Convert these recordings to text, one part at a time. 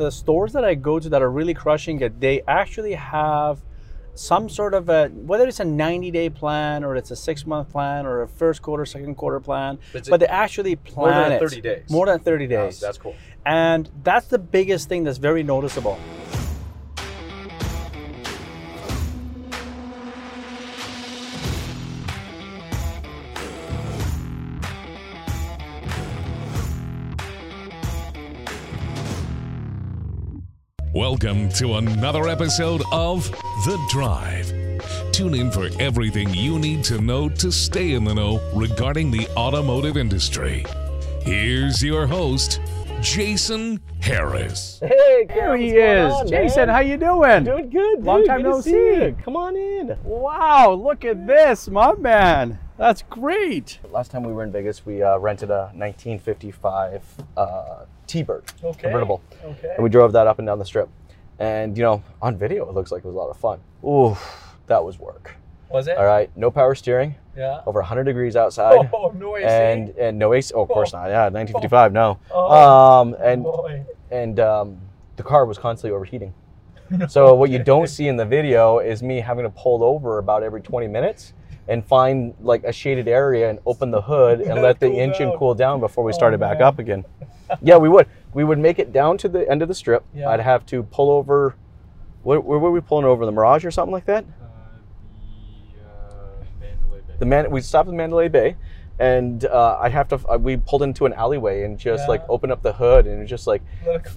the stores that I go to that are really crushing it, they actually have some sort of a whether it's a 90 day plan or it's a six month plan or a first quarter, second quarter plan, But but, they actually more plan than it 30 days. More than 30 Yeah, days. that's cool. And that's the biggest thing that's very noticeable. Welcome to another episode of The Drive. Tune in for everything you need to know to stay in the know regarding the automotive industry. Here's your host, Jason Harris. Hey, There he is. Jason, how you doing? Doing good. Long time Good to no see. see. you. Come on in. Wow, look at this, my man. That's great. Last time we were in Vegas, we uh, rented a 1955 uh, T-Bird Okay. convertible, Okay. and we drove that up and down the strip. And you know, on video, it looks like it was a lot of fun. Ooh, that was work. Was it? All right, no power steering, Yeah. over 100 degrees outside. Oh, no AC. and and no AC. Oh, of course not. Yeah, 1955. No. Oh, Um, and boy. and um, the car was constantly overheating. So what you don't see in the video is me having to pull over about every 20 minutes and find like a shaded area and open the hood and let the Cool engine down. cool down before we Oh, started back man. up again. Yeah, we would. We would make it down to the end of the strip. Yeah. I'd have to pull over. What, where were we pulling over? The Mirage or something like that? The man. We stopped at Mandalay Bay, and uh, I'd have to. Uh, we pulled into an alleyway and just like Yeah. open up the hood and just like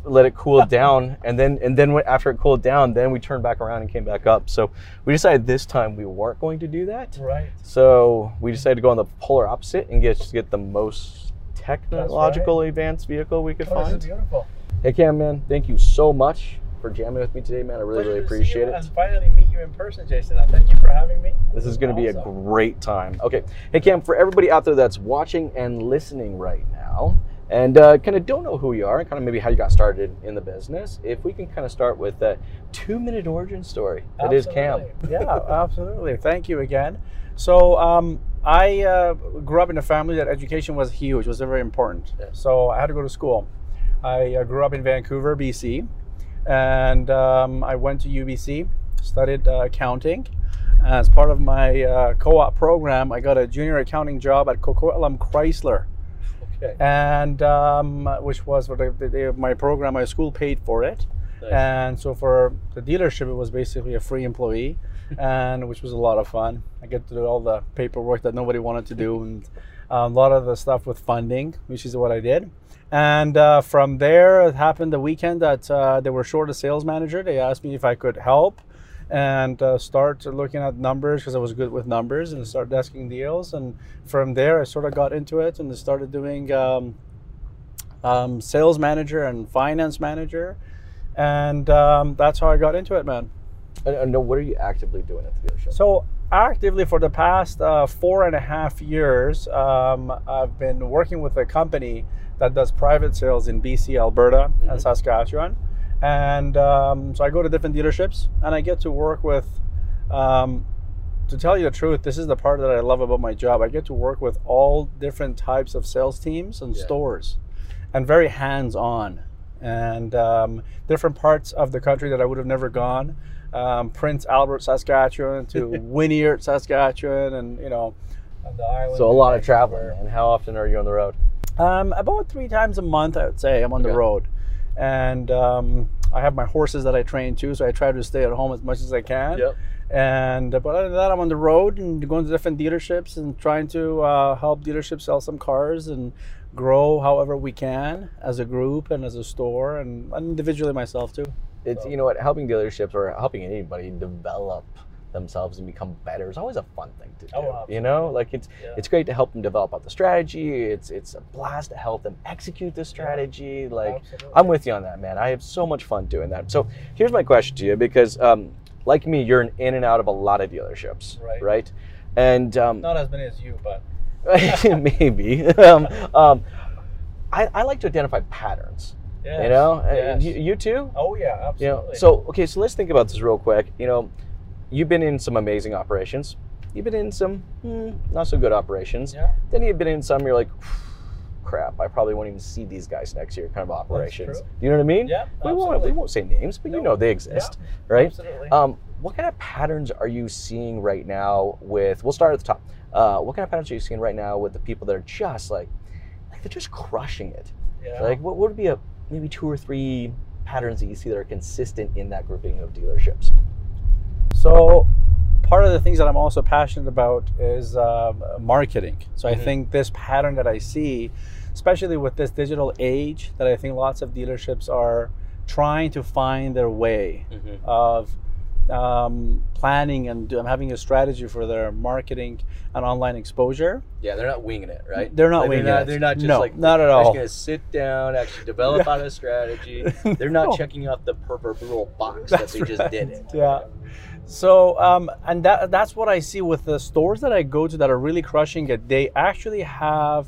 let it cool down, and then and then after it cooled down, then we turned back around and came back up. So we decided this time we weren't going to do that. Right. So we decided to go on the polar opposite and get just get the most technological advanced vehicle we could Oh, this is find. beautiful. Hey Cam, man, thank you so much for jamming with me today, man. I really, Pleasure really to see appreciate you it. And finally meet you in person, Jason. Uh, Thank you for having me. This is going to be a great time. Okay. Hey, Cam, for everybody out there that's watching and listening right now, and uh, kind of don't know who you are and kind of maybe how you got started in the business, if we can kind of start with that two minute origin story that is Cam. Absolutely. yeah, absolutely. Thank you again. So, um, I uh, grew up in a family that education was huge, was very important. Yeah. So I had to go to school. I uh, grew up in Vancouver, BC, and um, I went to UBC, studied uh, accounting. As part of my uh, co-op program, I got a junior accounting job at Coquitlam Chrysler, Okay. and um, which was what I, the, the, my program. My school paid for it, and so for the dealership, it was basically a free employee, and which was a lot of fun. I get to do all the paperwork that nobody wanted to do, and uh, a lot of the stuff with funding, which is what I did. And uh, from there, it happened the weekend that uh, they were short a sales manager. They asked me if I could help and uh, start looking at numbers because I was good with numbers and start desking deals. And from there, I sort of got into it and started doing um, um, sales manager and finance manager. And um, that's how I got into it, man. And, and what are you actively doing at the dealership? So actively for the past uh, four and a half years, um, I've been working with a company that does private sales in BC, Alberta, and Saskatchewan. And um, so I go to different dealerships, and I get to work with. Um, to tell you the truth, this is the part that I love about my job. I get to work with all different types of sales teams and Yeah. stores, and very hands-on, and um, different parts of the country that I would have never gone. Um, Prince Albert, Saskatchewan, to Wynyard, Saskatchewan, and you know, on the island. so a lot of Vancouver. traveling. And how often are you on the road? Um, about three times a month, I would say. I'm on the road, and um, I have my horses that I train too, so I try to stay at home as much as I can. Yep. And but other than that, I'm on the road and going to different dealerships and trying to uh, help dealerships sell some cars and grow however we can as a group and as a store and individually myself too. It's you know what helping dealerships or helping anybody develop themselves and become better is always a fun thing to do. Oh, you know, like it's Yeah. it's great to help them develop out the strategy. It's it's a blast to help them execute the strategy. Like Absolutely. I'm with you on that, man. I have so much fun doing that. So here's my question to you because um, like me, you're in, in and out of a lot of dealerships, Right. right? And um, Not as many as you, but maybe um, um, I, I like to identify patterns. You know, Uh, Yes. you, you too. oh yeah, You know, absolutely. so okay, so let's think about this real quick. You know, you've been in some amazing operations. You've been in some hmm, not so good operations. yeah, Then you've been in some you're like, crap, I probably won't even see these guys next year kind of operations. You know what I mean? Yeah, We won't, we won't say names, but you know they exist, right? Absolutely. Um, what kind of patterns are you seeing right now with, we'll start at the top. Uh, what kind of patterns are you seeing right now with the people that are just like, like they're just crushing it? yeah. Like, what would be a maybe two or three patterns that you see that are consistent in that grouping of dealerships? So, part of the things that I'm also passionate about is um, marketing. So, I Mhm. think this pattern that I see, especially with this digital age, that I think lots of dealerships are trying to find their way of um, planning and do- having a strategy for their marketing and online exposure. Yeah, they're not winging it, right? They're not Like, winging they're not, it. They're not just No, like not at all. Just gonna sit down, actually develop out a strategy. They're not No. checking off the proverbial box that That's they just did it. Yeah. So, um, and that that's what I see with the stores that I go to that are really crushing it. They actually have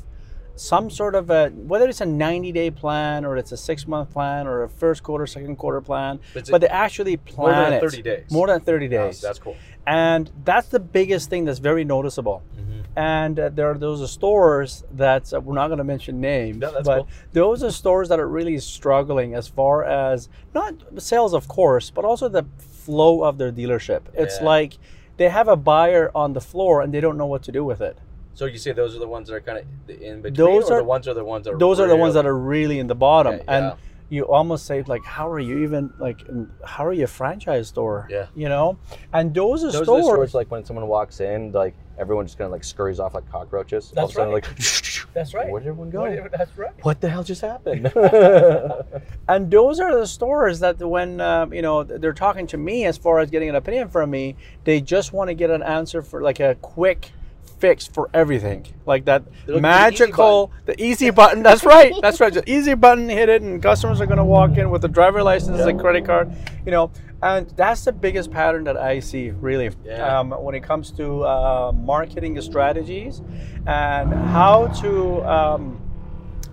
some sort of a whether it's a 90 day plan or it's a six month plan or a first quarter, second quarter plan, But but they actually plan more than it 30 days. More than 30 Oh, days. that's cool. and that's the biggest thing that's very noticeable. Mm-hmm. And uh, there are those stores that uh, we're not going to mention names, No, that's but cool. those are stores that are really struggling as far as not sales, of course, but also the flow of their dealership. It's Yeah. like they have a buyer on the floor and they don't know what to do with it. So you say those are the ones that are kind of in between, Those or are- the ones are the ones that are Those are the ones that are really in the bottom, and yeah. you almost say like, how are you even like, how are you a franchise store? Yeah. you know, and those are Those stores. are stores like when someone walks in, like everyone just kind of like scurries off like cockroaches. All of a That's sudden, right. Like, That's right. Where did everyone go? That's right. What the hell just happened? And those are the stores that when um, you know they're talking to me as far as getting an opinion from me, they just want to get an answer for like a quick fix for everything, like that looking for the easy magical, the easy button. That's right. That's right. The easy button, hit it, and customers are going to walk in with a driver license, a credit card, you know. And that's the biggest pattern that I see really Yeah. um, when it comes to uh, marketing strategies and how to um,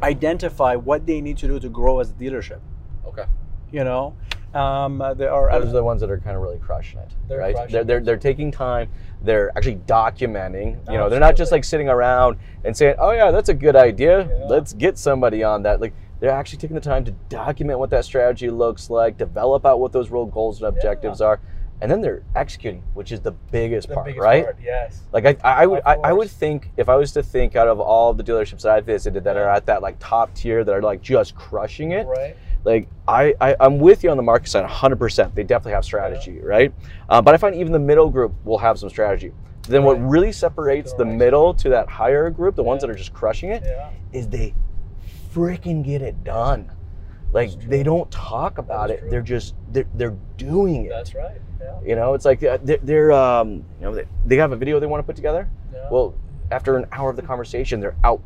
identify what they need to do to grow as a dealership okay. you know um, there are Those are the ones that are kind of really crushing it, They're right? crushing they're, they're they're taking time. They're actually documenting. You know, they're not just like sitting around and saying, "Oh yeah, that's a good idea. Yeah. Let's get somebody on that." Like they're actually taking the time to document what that strategy looks like, develop out what those real goals and objectives are, and then they're executing, which is the biggest part, right? yes Like I, I would, I, I would think if I was to think out of all the dealerships that I visited that are at that like top tier that are like just crushing it, right like I, I I'm with you on the market side 100%. They definitely have strategy, right? Uh, but I find even the middle group will have some strategy. Then what really separates the middle to that higher group, the ones that are just crushing it, is yeah they freaking get it done. Like they don't talk about it. true. They're just they're, they're doing it. that's right yeah, You know, it's like uh, they're, they're um you know they, they have a video they want to put together. yeah. Well, after an hour of the conversation, they're out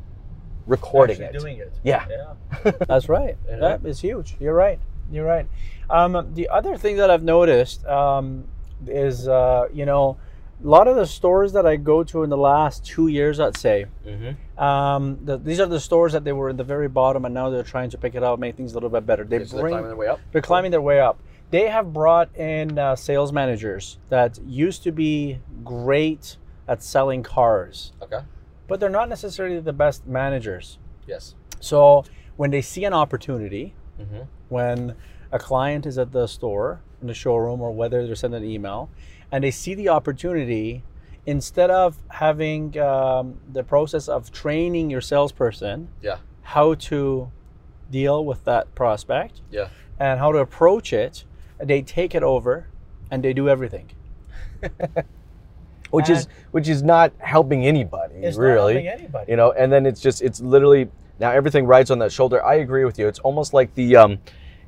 recording it. doing it Yeah. yeah that's right Yeah. that is huge you're right you're right um, the other thing that i've noticed um, is uh, you know a lot of the stores that i go to in the last two years i'd say Mm-hmm. um, the, these are the stores that they were in the very bottom and now they're trying to pick it up make things a little bit better they So they're bring climbing their way up. They're climbing their way up. They have brought in uh, sales managers that used to be great at selling cars, Okay. But they're not necessarily the best managers. Yes. So when they see an opportunity, Mm-hmm. when a client is at the store in the showroom or whether they're sending an email and they see the opportunity instead of having um, the process of training your salesperson Yeah. how to deal with that prospect Yeah. and how to approach it they take it over and they do everything which is which is not helping anybody really. anybody. You know and then it's just it's literally now everything rides on that shoulder. I agree with you. It's almost like the um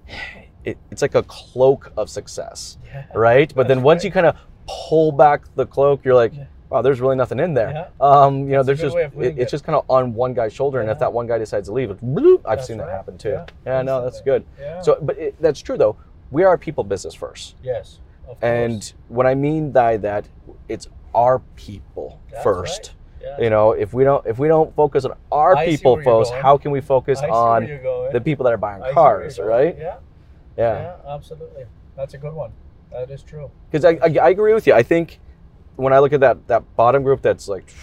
it, it's like a cloak of success yeah. right? But then once right. you kind of pull back the cloak you're like Yeah. wow there's really nothing in there. Yeah. um you know That's there's just it- it's just kind of on one guy's shoulder and if that one guy decides to leave it's bloop, i've That's seen that happen too. Yeah. no that's good. Yeah. so but it, that's true though. We are a people business first. Yes of and what I mean by that, it's our people That's first. right. Yes. You know, if we don't if we don't focus on our I people first, how can we focus I see where on the people that are buying I cars, right? yeah Yeah. yeah absolutely that's a good one that is true Because I, I I agree with you. I think when I look at that that bottom group, that's like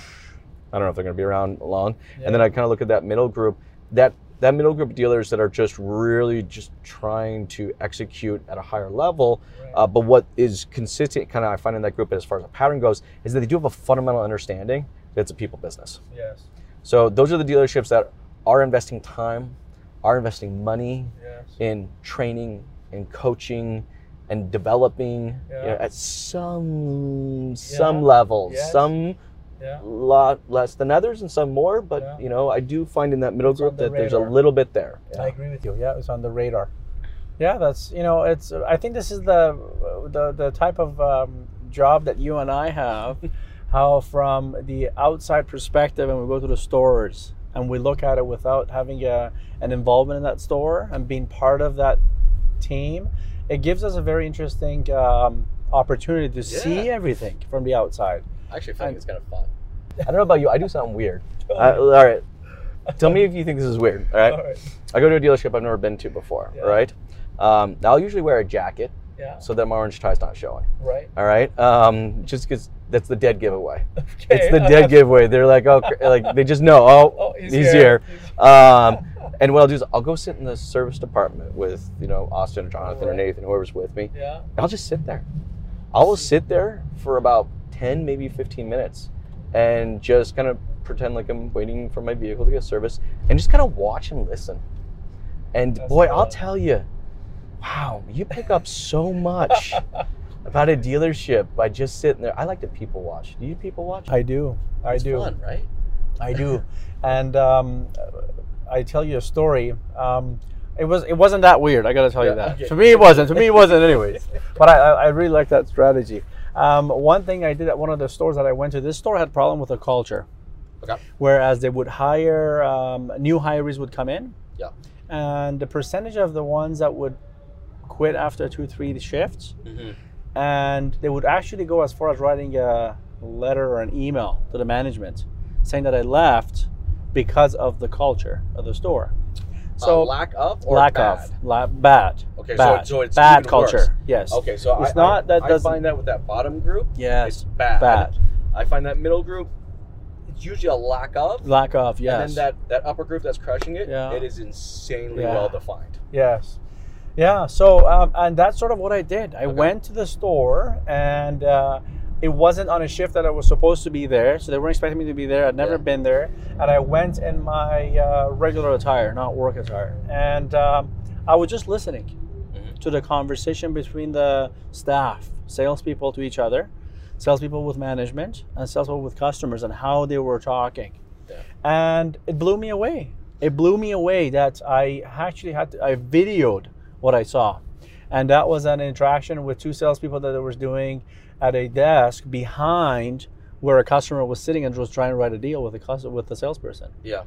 I don't know if they're going to be around long, and then I kind of look at that middle group. that that middle group of dealers that are just really just trying to execute at a higher level. Right. Uh, but what is consistent, kind of, I find in that group as far as a pattern goes, is that they do have a fundamental understanding that it's a people business. Yes. So those are the dealerships that are investing time, are investing money Yes. in training and coaching and developing you know, at some some Yeah. levels. Yes. Some Yeah. lot less than others and some more, but Yeah. you know, I do find in that middle It's group that there's a little bit there. yeah. I agree with you. Yeah, it's on the radar. Yeah, that's you know, it's. I think this is the the the type of um, job that you and I have. how from the outside perspective, and we go to the stores and we look at it without having a, an involvement in that store and being part of that team, it gives us a very interesting um, opportunity to see everything from the outside. I actually feel like it's kind of fun. I don't know about you. I do something weird. Uh, all right. Tell me if you think this is weird. All right. All right. I go to a dealership I've never been to before. Yeah. All right. Um, I'll usually wear a jacket Yeah. so that my orange tie's not showing. Right. All right. Um, just because that's the dead giveaway. Okay. It's the dead giveaway. They're like, oh, like they just know. Oh, Oh, he's he's, here. here. Um, and what I'll do is I'll go sit in the service department with you know Austin or Jonathan or Nathan, whoever's with me. Yeah. I'll just sit there. I will sit there for about 10, maybe 15 minutes and just kind of pretend like I'm waiting for my vehicle to get serviced and just kind of watch and listen. And That's boy, I'll tell you, wow, you pick up so much about a dealership by just sitting there. I like to people watch. Do you people watch? I do. I It's do. fun, right? I do, and um, I tell you a story. Um, it was it wasn't that weird. I got to tell Yeah, you that. okay. To me, it wasn't. To me, it wasn't. Anyways, but I I really like that strategy. Um, one thing I did at one of the stores that I went to, this store had a problem with the culture. Okay. Whereas they would hire um, new hirees would come in, Yeah. and the percentage of the ones that would quit after two three shifts, Mm-hmm. and they would actually go as far as writing a letter or an email to the management saying that I left because of the culture of the store. So lack of or lack bad? of la- bad. Okay, so- bad, so it's bad even culture. worse. Yes. Okay, so It's I, not- I, that I doesn't- find that with that bottom group, Yes. it's bad. Bad. I find that middle group, it's usually a lack of. Lack of. Yes. And then that, that upper group that's crushing it, Yeah. it is insanely Yeah. well defined. Yes. Yeah. So, um, and that's sort of what I did. I Okay. went to the store, and uh, it wasn't on a shift that I was supposed to be there, so they weren't expecting me to be there. I'd never Yeah. been there, and I went in my uh, regular attire, not work attire, and um, I was just listening Mhm. to the conversation between the staff, salespeople to each other, salespeople with management, and salespeople with customers, and how they were talking Yeah. and it blew me away. It blew me away that I actually had to, I videoed what I saw, and that was an interaction with two salespeople that I was doing at a desk behind where a customer was sitting and was trying to write a deal with the customer with the salesperson. Yeah.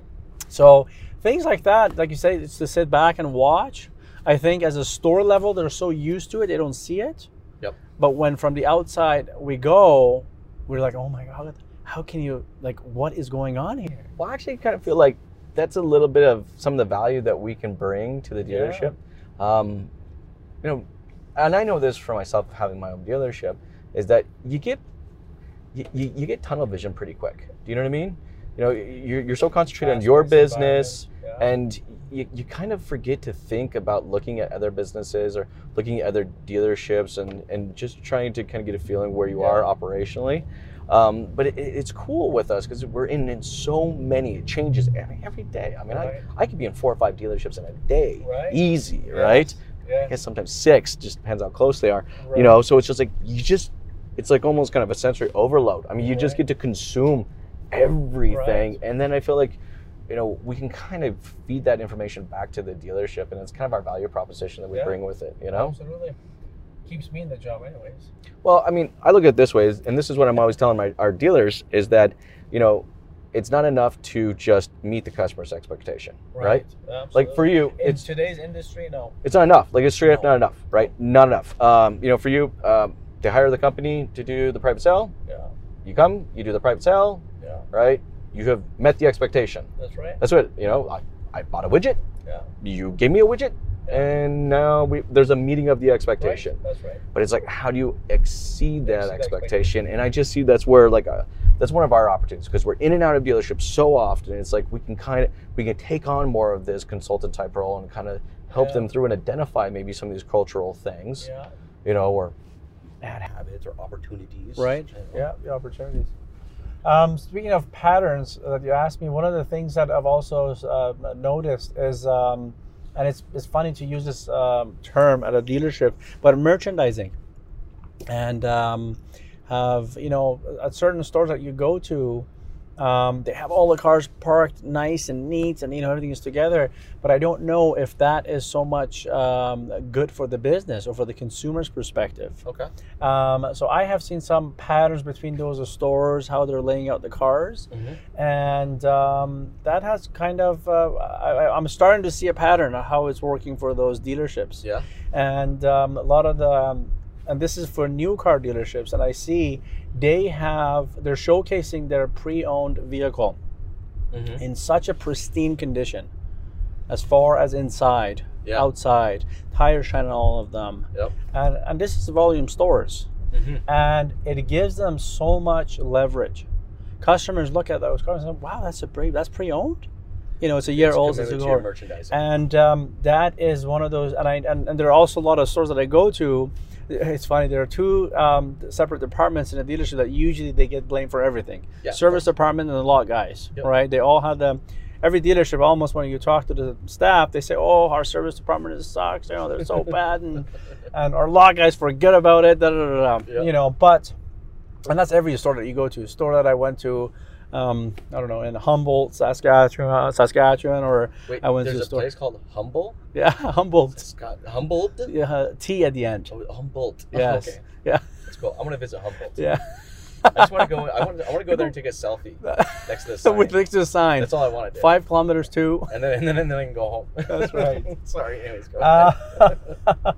So things like that, like you say, it's to sit back and watch. I think as a store level, they're so used to it, they don't see it. Yep. But when from the outside we go, we're like, oh my god, how can you like what is going on here? Well, I actually kind of feel like that's a little bit of some of the value that we can bring to the Yeah. dealership. Um, you know, and I know this for myself, having my own dealership, is that you get you, you, get tunnel vision pretty quick. Do you know what I mean? You know, you're, you're so concentrated on your business, yeah. and you, you kind of forget to think about looking at other businesses or looking at other dealerships and, and just trying to kind of get a feeling where you Yeah. are operationally. Um, but it, it's cool with us because we're in, in so many it changes every, every day. I mean, Right. I, I could be in four or five dealerships in a day, Right. easy, Yes. right? I Yeah. guess sometimes six, just depends how close they are. Right. You know, so it's just like you just, it's like almost kind of a sensory overload. I mean, you just get to consume everything, Right. and then I feel like, you know, we can kind of feed that information back to the dealership, and it's kind of our value proposition that we Yeah. bring with it. You know. Absolutely. Keeps me in the job anyways. Well, I mean, I look at it this way, and this is what I'm always telling my our dealers is that, you know, it's not enough to just meet the customer's expectation, right? Like for you, in it's today's industry, no. it's not enough. Like it's straight up not enough, right? Not enough. Um, you know, for you, um, they hire the company to do the private sale. Yeah. You come, you do the private sale, Yeah. right? You have met the expectation. That's right. That's what you know. I, I bought a widget. Yeah. You gave me a widget, and now we, there's a meeting of the expectation. Right. That's right. But it's like, how do you exceed that Exceed expectation? And I just see that's where like a that's one of our opportunities because we're in and out of dealerships so often. It's like we can kind of we can take on more of this consultant type role and kind of help Yeah. them through and identify maybe some of these cultural things, Yeah. you know, or bad habits or opportunities. Right. you know. Yeah, the opportunities. Um, speaking of patterns that you asked me, one of the things that I've also uh, noticed is, um, and it's, it's funny to use this um, term at a dealership, but merchandising. And um, have, you know, at certain stores that you go to, um, they have all the cars parked nice and neat and you know everything is together but i don't know if that is so much um, good for the business or for the consumer's perspective Okay. um, so I have seen some patterns between those stores, how they're laying out the cars, Mhm. and um, that has kind of. Uh, I, I'm starting to see a pattern of how it's working for those dealerships, Yeah. and um, a lot of the. And this is for new car dealerships, and I see they have they're showcasing their pre-owned vehicle Mhm. in such a pristine condition, as far as inside, Yeah. outside, tires shining on all of them, Yep. and and this is volume stores Mhm. and it gives them so much leverage. Customers look at those cars and say, "Wow, that's a pre that's pre-owned." You know, it's a year It's old. It's a to merchandising. And um, that is one of those. And I and, and there are also a lot of stores that I go to. It's funny. There are two um, separate departments in a dealership that usually they get blamed for everything. Yeah, Service department and the lot guys, Yep. right? They all have them. Every dealership, almost when you talk to the staff, they say, "Oh, our service department is sucks. You know, they're so bad, and and our lot guys forget about it." Da, da, da, da. Yeah. You know, but and that's every store that you go to. Store that I went to, um, I don't know, in Humboldt, Saskatchewan, Saskatchewan, or Wait, I went to a store. place called Humboldt. Yeah, Humboldt. Scott Humboldt. Yeah, T at the end. Oh, Humboldt. Yes. Okay. Yeah. Let's go. I want to visit Humboldt. Yeah. I just want to go. I want. To, I want to go there and take a selfie next to the sign. With next to the sign. That's all I want to do. Five kilometers too. And then and then and then I can go home. That's right. Sorry. Anyways, go ahead. Uh,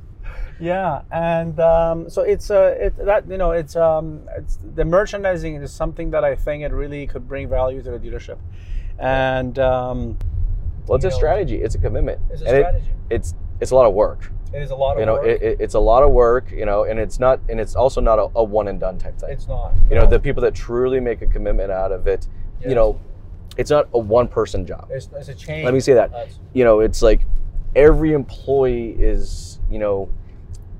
yeah, and um, so it's uh, it that you know it's um, it's the merchandising is something that I think it really could bring value to the dealership, and um, well, it's a know, strategy. It's a commitment. it's a And it- strategy. it's it's a lot of work. it is a lot of You know, work. it, it, it's a lot of work. You know, and it's not, and it's also not a, a one and done type thing. it's not. you know, the people that truly make a commitment out of it. Yes. You know, it's not a one person job. it's, it's a chain. Let me say that. That's- you know, it's like every employee is, you know,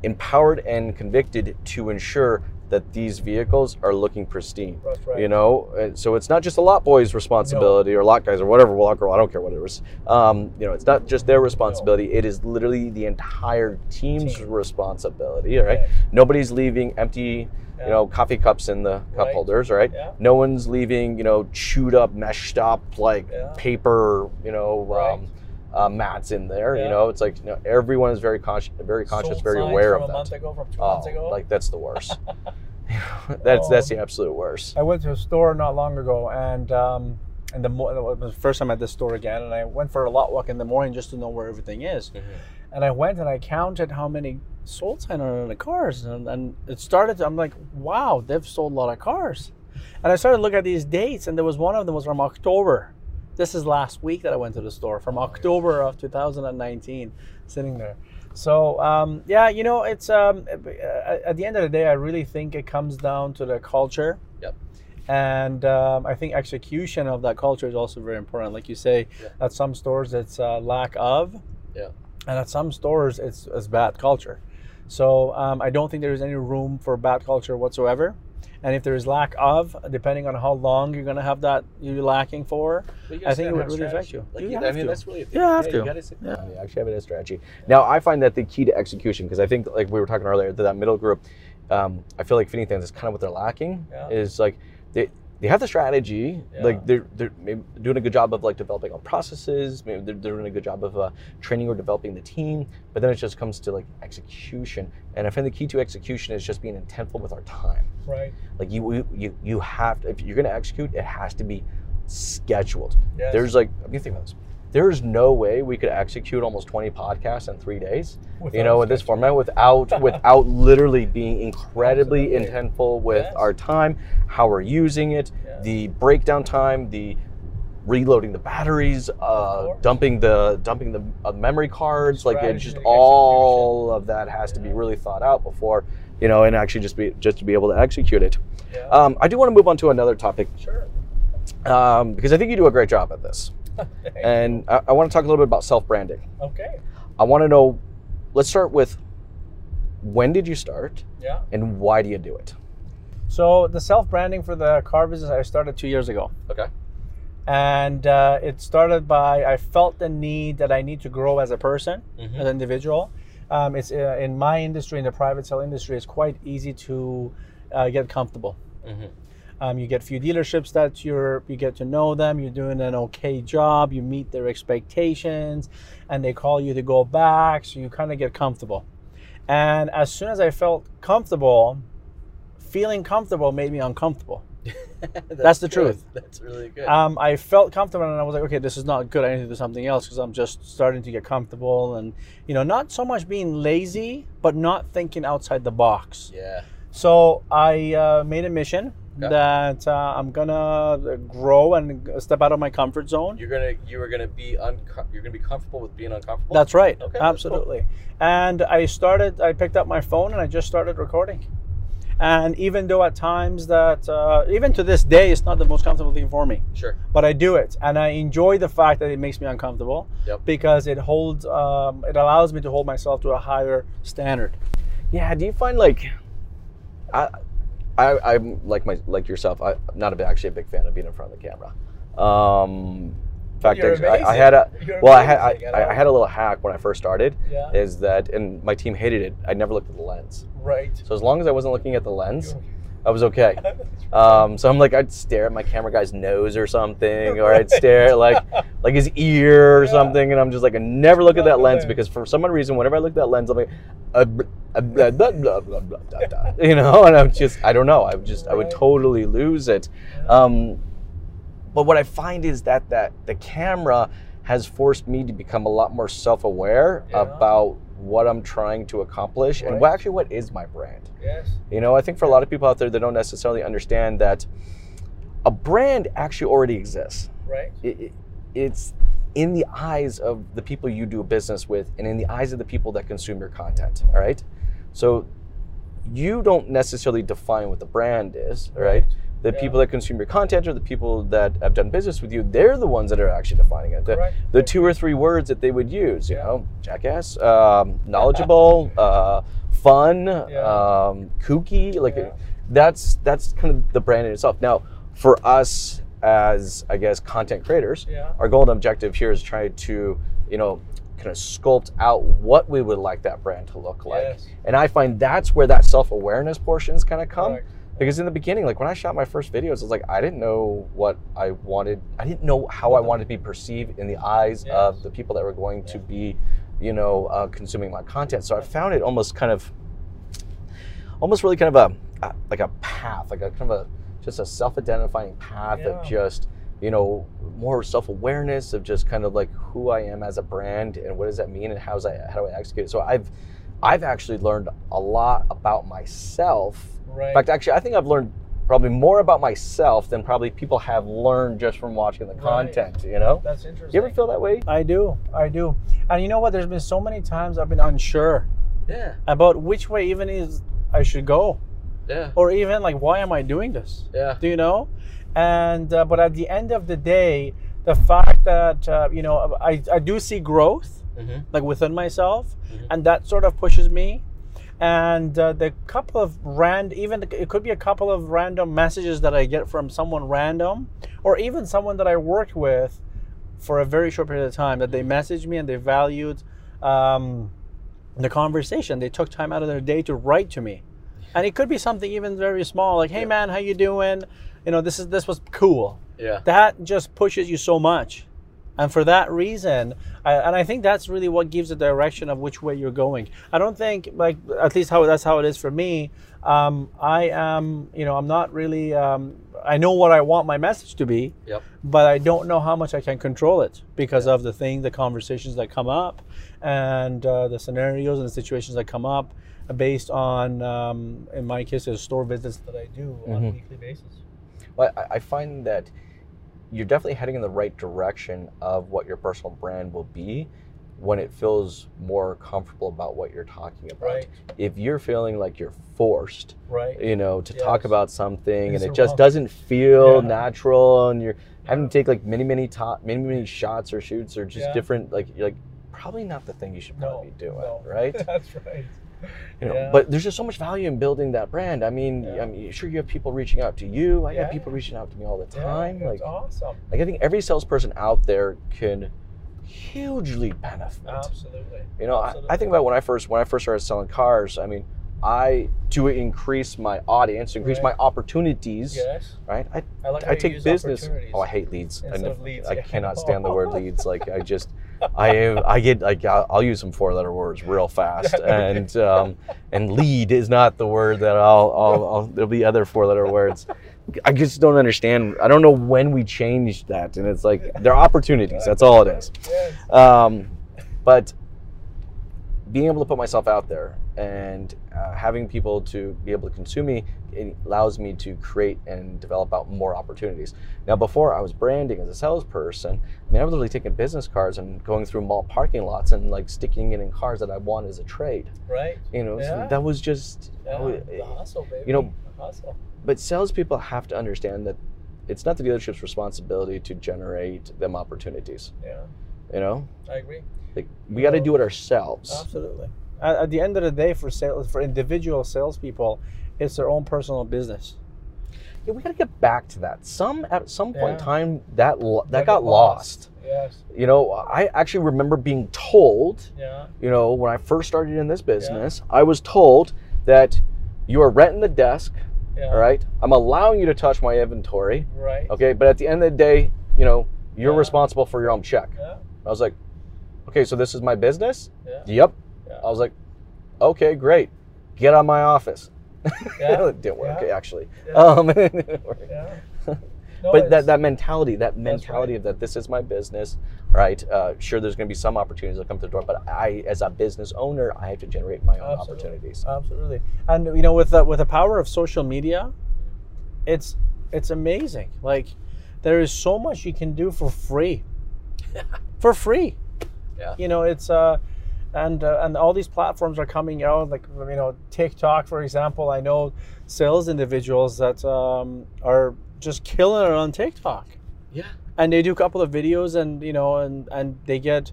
empowered and convicted to ensure that these vehicles are looking pristine. Right. You know, so it's not just a lot boy's responsibility or lot guys or whatever, lot girl, I don't care what it is. Um, you know, it's not just their responsibility. It is literally the entire team's Team. responsibility. Right? Right. Nobody's leaving empty, Yeah. you know, coffee cups in the cup Right. holders. Right? Yeah. No one's leaving, you know, chewed up, meshed up like Yeah. paper, you know, um, uh, mats in there. Yeah. You know, it's like you know, everyone is very conscious, very conscious, Sold very signs aware from of a that. month ago, from two Oh, months ago. like that's the worst. that's that's the Oh. absolute worst. I went to a store not long ago, and um, and the, mo- the first time at this store again, and I went for a lot walk in the morning just to know where everything is. And I went and I counted how many sold sign are on the cars, and, and it started. To, I'm like, wow, they've sold a lot of cars. And I started to look at these dates, and there was one of them was from October. This is last week that I went to the store from October of 2019, sitting there. So um, yeah, you know, it's um, at the end of the day, I really think it comes down to the culture Yep. and um, I think execution of that culture is also very important. Like you say, Yeah. at some stores it's uh, lack of, Yeah. and at some stores it's, it's bad culture. So um, I don't think there is any room for bad culture whatsoever. And if there is lack of, depending on how long you're going to have that you're lacking for, you I think it would have really affect you. Like, You you- I have mean, to. that's really thing. You have You to. gotta sit Yeah. down. You actually have it as strategy. Now, I find that the key to execution, because I think, like we were talking earlier, that that middle group, um, I feel like fitting things is kind of what they're lacking. Yeah. Is like they they have the strategy, Yeah. like they're they're maybe doing a good job of like developing on processes. Maybe they're, they're doing a good job of uh, training or developing the team. But then it just comes to like execution, and I find the key to execution is just being intentful with our time. right? Like you, you, you have to, if you're going to execute, it has to be scheduled. Yes. There's like, I mean, think about this. There's no way we could execute almost 20 podcasts in three days. you know, in this format, without without literally being incredibly intentful with Yes. our time, how we're using it, Yeah. the breakdown time, the reloading the batteries, uh, dumping the dumping the uh, memory cards. like it's just all of that has to be really thought out before you know, and actually just be just to be able to execute it. Yeah. Um, I do want to move on to another topic sure. um, because I think you do a great job at this, and I, I want to talk a little bit about self branding. okay. I want to know. Let's start with when did you start Yeah. and why do you do it? So the self branding for the car business I started two years ago. Okay. and uh, it started by I felt the need that I need to grow as a person, Mhm. as an individual. Um, it's uh, in my industry, in the private sale industry, it's quite easy to uh, get comfortable. Mm-hmm. Um, you get a few dealerships that you're you get to know them. You're doing an okay job. You meet their expectations, and they call you to go back. So you kind of get comfortable. And as soon as I felt comfortable, feeling comfortable made me uncomfortable. That's the good. truth. That's really good. um, I felt comfortable and I was like, okay, this is not good. I need to do something else because I'm just starting to get comfortable and, you know, not so much being lazy, but not thinking outside the box. yeah. So I uh, made a mission Okay. that uh, I'm gonna grow and step out of my comfort zone. You're gonna you were gonna be unco- you're gonna be comfortable with being uncomfortable. That's right, Okay, that's cool. absolutely. And I started. I picked up my phone and I just started recording. And even though at times that, uh, even to this day, it's not the most comfortable thing for me. sure. but I do it, and I enjoy the fact that it makes me uncomfortable Yep. because it holds, um, it allows me to hold myself to a higher standard. Yeah. Do you find like, I, I, I'm like my like yourself. I, I'm not a, actually a big fan of being in front of the camera. Um, in fact, I, I had a You're well, I had I. I I, I had a little hack when I first started. Yeah. Is that and my team hated it. I never looked at the lens. Right. So as long as I wasn't looking at the lens, I was okay. Um, so I'm like, I'd stare at my camera guy's nose or something, or I'd stare at like like his ear or Yeah. something, and I'm just like, I never look at that lens because for some reason, whenever I look at that lens, I'm like, uh, blah, uh, blah, blah, blah, blah, blah, blah, blah, you know, and I'm just, I don't know, I would just, I would totally lose it. Um, but what I find is that that the camera has forced me to become a lot more self-aware Yeah. about what I'm trying to accomplish and what actually what is my brand. Yes. You know, I think for a lot of people out there, they don't necessarily understand that a brand actually already exists. Right. It, it- it's in the eyes of the people you do business with and in the eyes of the people that consume your content. All right. So you don't necessarily define what the brand is, all right? The Yeah. people that consume your content or the people that have done business with you, they're the ones that are actually defining it. The, Correct. the two or three words that they would use, you Yeah. know, jackass, um, knowledgeable, uh, fun, um, kooky, like that's that's kind of the brand in itself. Now, for us as I guess content creators, Yeah. our goal and objective here is try to, you know, kind of sculpt out what we would like that brand to look like. Yes. And I find that's where that self-awareness portions kind of come. Correct. Because in the beginning, like when I shot my first videos, it was like I didn't know what I wanted. I didn't know how I wanted to be perceived in the eyes Yes. of the people that were going to be, you know, uh, consuming my content. So I found it almost kind of, almost really kind of a, a like a path, like a kind of a just a self-identifying path of just you know more self-awareness of just kind of like who I am as a brand and what does that mean and how's I how do I execute it. So I've I've actually learned a lot about myself. Right. In fact, actually, I think I've learned probably more about myself than probably people have learned just from watching the Right. content. You know, That's interesting. you ever feel that way? I do. I do. And you know what? There's been so many times I've been unsure Yeah, about which way even is I should go, yeah, or even like why am I doing this? yeah. do you know and uh, but at the end of the day the fact that uh, you know I, I do see growth Mm-hmm. like within myself Mhm. and that sort of pushes me and uh, the couple of rand even it could be a couple of random messages that i get from someone random or even someone that i worked with for a very short period of time that they messaged me and they valued um, the conversation they took time out of their day to write to me and it could be something even very small like hey Yeah. man how you doing you know this is this was cool Yeah. that just pushes you so much and for that reason I, and i think that's really what gives the direction of which way you're going. I don't think like at least how that's how it is for me. Um, i am you know i'm not really um, i know what i want my message to be Yep. but i don't know how much i can control it because of the thing the conversations that come up and uh, the scenarios and the situations that come up based on um, in my case the store visits that i do on a weekly basis. Well, I, I find that you're definitely heading in the right direction of what your personal brand will be when it feels more comfortable about what you're talking about. Right. If you're feeling like you're forced, Right. you know, to talk about something and it just wrong- doesn't feel Yeah. natural and you're having to take like many, many top, many, many shots or shoots or just Yeah. different, like, you're like, probably not the thing you should No. probably be doing, no. right? That's right. You know Yeah. but there's just so much value in building that brand i mean Yeah. i mean sure you have people reaching out to you i Yeah. have people reaching out to me all the time it's like awesome. like i think every salesperson out there can hugely benefit Absolutely. you know I, I think about when i first when i first started selling cars i mean i to increase my audience increase Right. my opportunities Yes. right i, I like I take business oh i hate leads I, leads, I yeah. cannot stand the word leads like i just I I get like I'll, I'll use some four letter words real fast and um, and lead is not the word that I'll, I'll, I'll there'll be other four letter words. I just don't understand. I don't know when we changed that and it's like there are opportunities. That's all it is. Um, but being able to put myself out there and uh, having people to be able to consume me it allows me to create and develop out more opportunities. Now, before I was branding as a salesperson, I mean, I was literally taking business cards and going through mall parking lots and like sticking it in cars that I want as a trade. Right. You know, so that was just. Yeah. oh, the hustle, baby. you know- The hustle. but salespeople have to understand that it's not the dealership's responsibility to generate them opportunities. Yeah. You know, I agree. like we got to do it ourselves. Absolutely. At, at the end of the day, for sales, for individual salespeople, it's their own personal business. Yeah, we got to get back to that. Some at some point in time that lo- that That got got lost. Yes. You know, I actually remember being told, Yeah. you know, when I first started in this business, I was told that you are renting the desk, Yeah. all right? I'm allowing you to touch my inventory, Right. okay? But at the end of the day, you know, you're Yeah. responsible for your own check. Yeah. I was like, okay, so this is my business? Yeah. Yep. I was like, okay, great. Get out of my office. Yeah. it didn't work, Yeah. actually. Yeah. Um, didn't work. Yeah. No, but that, that mentality, that mentality right. of that this is my business, right? Uh, sure, there's going to be some opportunities that come to the door, but I, as a business owner, I have to generate my own Absolutely. opportunities. Absolutely. And you know, with the with the power of social media, it's it's amazing. Like there is so much you can do for free. for free. Yeah. You know, it's uh and uh, and all these platforms are coming out like you know TikTok for example. I know sales individuals that um, are just killing it on TikTok. Yeah. And they do a couple of videos and you know and and they get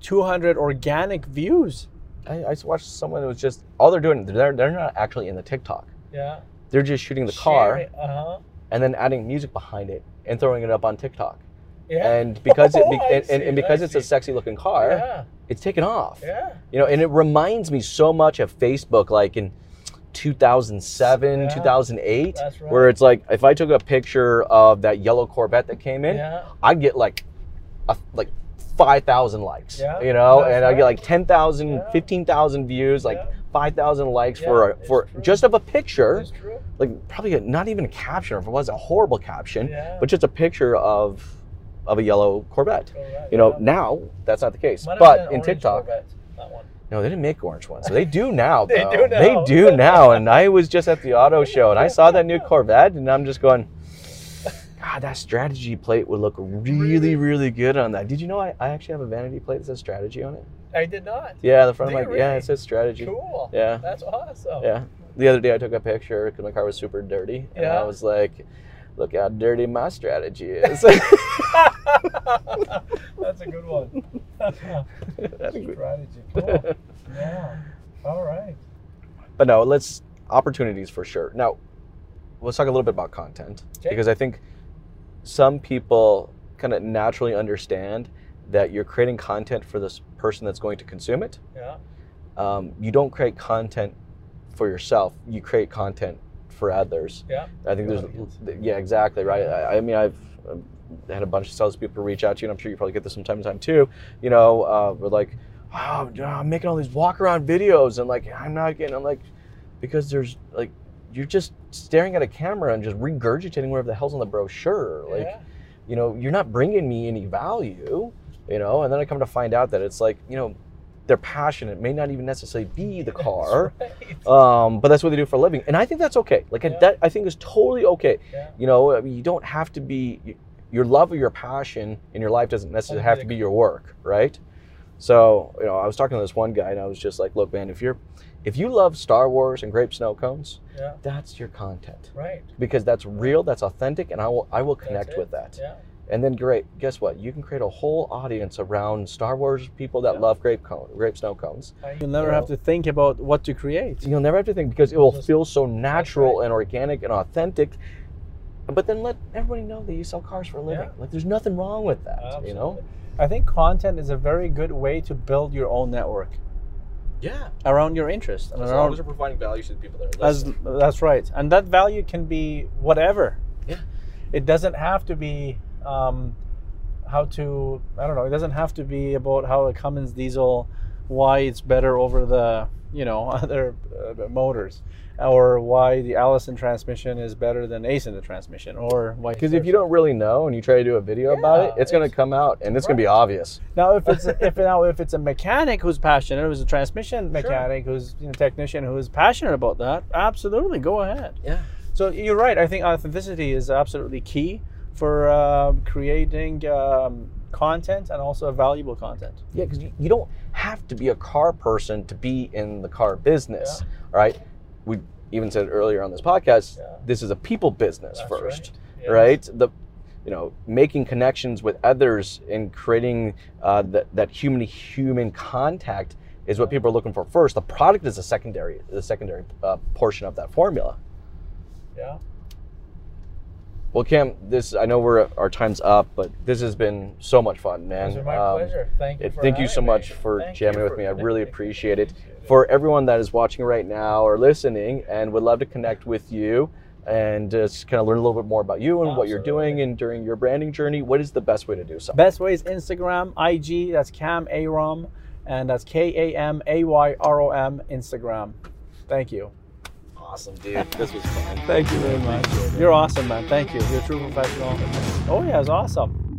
200 organic views. I, I watched someone that was just all they're doing. They're they're not actually in the TikTok. Yeah. They're just shooting the car Uh huh. and then adding music behind it and throwing it up on TikTok. Yeah. And because it be, Oh, and, and, and because it's a sexy looking car, yeah. it's taken off. Yeah. You know, and it reminds me so much of Facebook, like in 2007, Yeah. 2008, That's right. where it's like if I took a picture of that yellow Corvette that came in, Yeah. I'd get like, a, like 5,000 likes. Yeah, You know, and I get like 10,000, Yeah. 15,000 views, like Yeah. 5,000 likes Yeah, for it's for true. just of a picture, true. like probably a, not even a caption, or if it was a horrible caption, Yeah. but just a picture of of a yellow Corvette. Oh, Correct, You know, yeah. now that's not the case. Might But in TikTok, Corvette, no, they didn't make orange ones. So they do now. They though. do now. They do now. And I was just at the auto show and I saw that new Corvette and I'm just going, God, that strategy plate would look really, really good on that. Did you know I, I actually have a vanity plate that says strategy on it? I did not. Yeah, the front Do of my yeah, it says strategy. Cool. Yeah. That's awesome. Yeah. The other day I took a picture because my car was super dirty and Yeah. I was like, look how dirty my strategy is. That's a good one. That's a good- Strategy. Cool. Yeah. All right. but no, let's opportunities for sure. Now, let's talk a little bit about content Okay. because I think some people kind of naturally understand that you're creating content for this person that's going to consume it. Yeah. Um, you don't create content for yourself. You create content for others. Yeah. I think there's, yeah, exactly right. I, I mean, I've um, had a bunch of salespeople reach out to you, and I'm sure you probably get this from time to time too. You know, uh, we're like, oh, I'm making all these walk around videos, and like, I'm not getting. I'm like, because there's like, you're just staring at a camera and just regurgitating whatever the hell's on the brochure. Like, yeah. you know, you're not bringing me any value. You know, and then I come to find out that it's like, you know, they're passionate. It may not even necessarily be the car. That's right. Um, but that's what they do for a living, and I think that's okay. Like Yeah. that, I think is totally okay. Yeah. You know, I mean, you don't have to be. your love or your passion in your life doesn't necessarily have to be your work, right? So, you know, I was talking to this one guy and I was just like, look, man, if you're if you love Star Wars and grape snow cones, Yeah. that's your content. Right. Because that's real, that's authentic, and I will I will connect with that. Yeah. And then great, guess what? You can create a whole audience around Star Wars people that Yeah. love grape cone, grape snow cones. You'll never You have to think about what to create. You'll never have to think because it will Just- feel so natural right. and organic and authentic. But then let everybody know that you sell cars for a living. Yeah. Like there's nothing wrong with that, you know? I think content is a very good way to build your own network Yeah. around your interest and As around long as you're providing value to the people that are listening. As, that's right, and that value can be whatever. Yeah. It doesn't have to be um, how to. I don't know. It doesn't have to be about how a Cummins diesel, why it's better over the you know other uh, motors, or why the Allison transmission is better than Aisin the transmission, or why. Because if you don't really know and you try to do a video about it, Yeah, it's going to come out and it's going to be obvious. Now, if it's if now if it's a mechanic who's passionate, who's a transmission mechanic, who's you know, technician who's passionate about that, absolutely go ahead. Yeah. So you're right. I think authenticity is absolutely key for uh, creating um, content and also valuable content. Yeah, because you, you don't have to be a car person to be in the car business, right? We even said earlier on this podcast, Yeah. this is a people business That's first, right. Right? The you know making connections with others and creating uh, that that human human contact is what people are looking for first. The product is a secondary the secondary uh, portion of that formula. Yeah. Well, Cam, this I know we're our time's up, but this has been so much fun, man. Are my Um, pleasure. Thank you. thank you so me. much for Thank jamming with for- me. I really appreciate it. Appreciate it. For everyone that is watching right now or listening and would love to connect with you and just kind of learn a little bit more about you and what you're doing and during your branding journey, what is the best way to do so? Best way is Instagram, IG. That's Cam Ayrom, and that's K A M A Y R O M Instagram. Thank you. Awesome, dude. This was fun. Thank you very much. You're awesome, man. Thank you. You're a true professional. Oh yeah, it's awesome.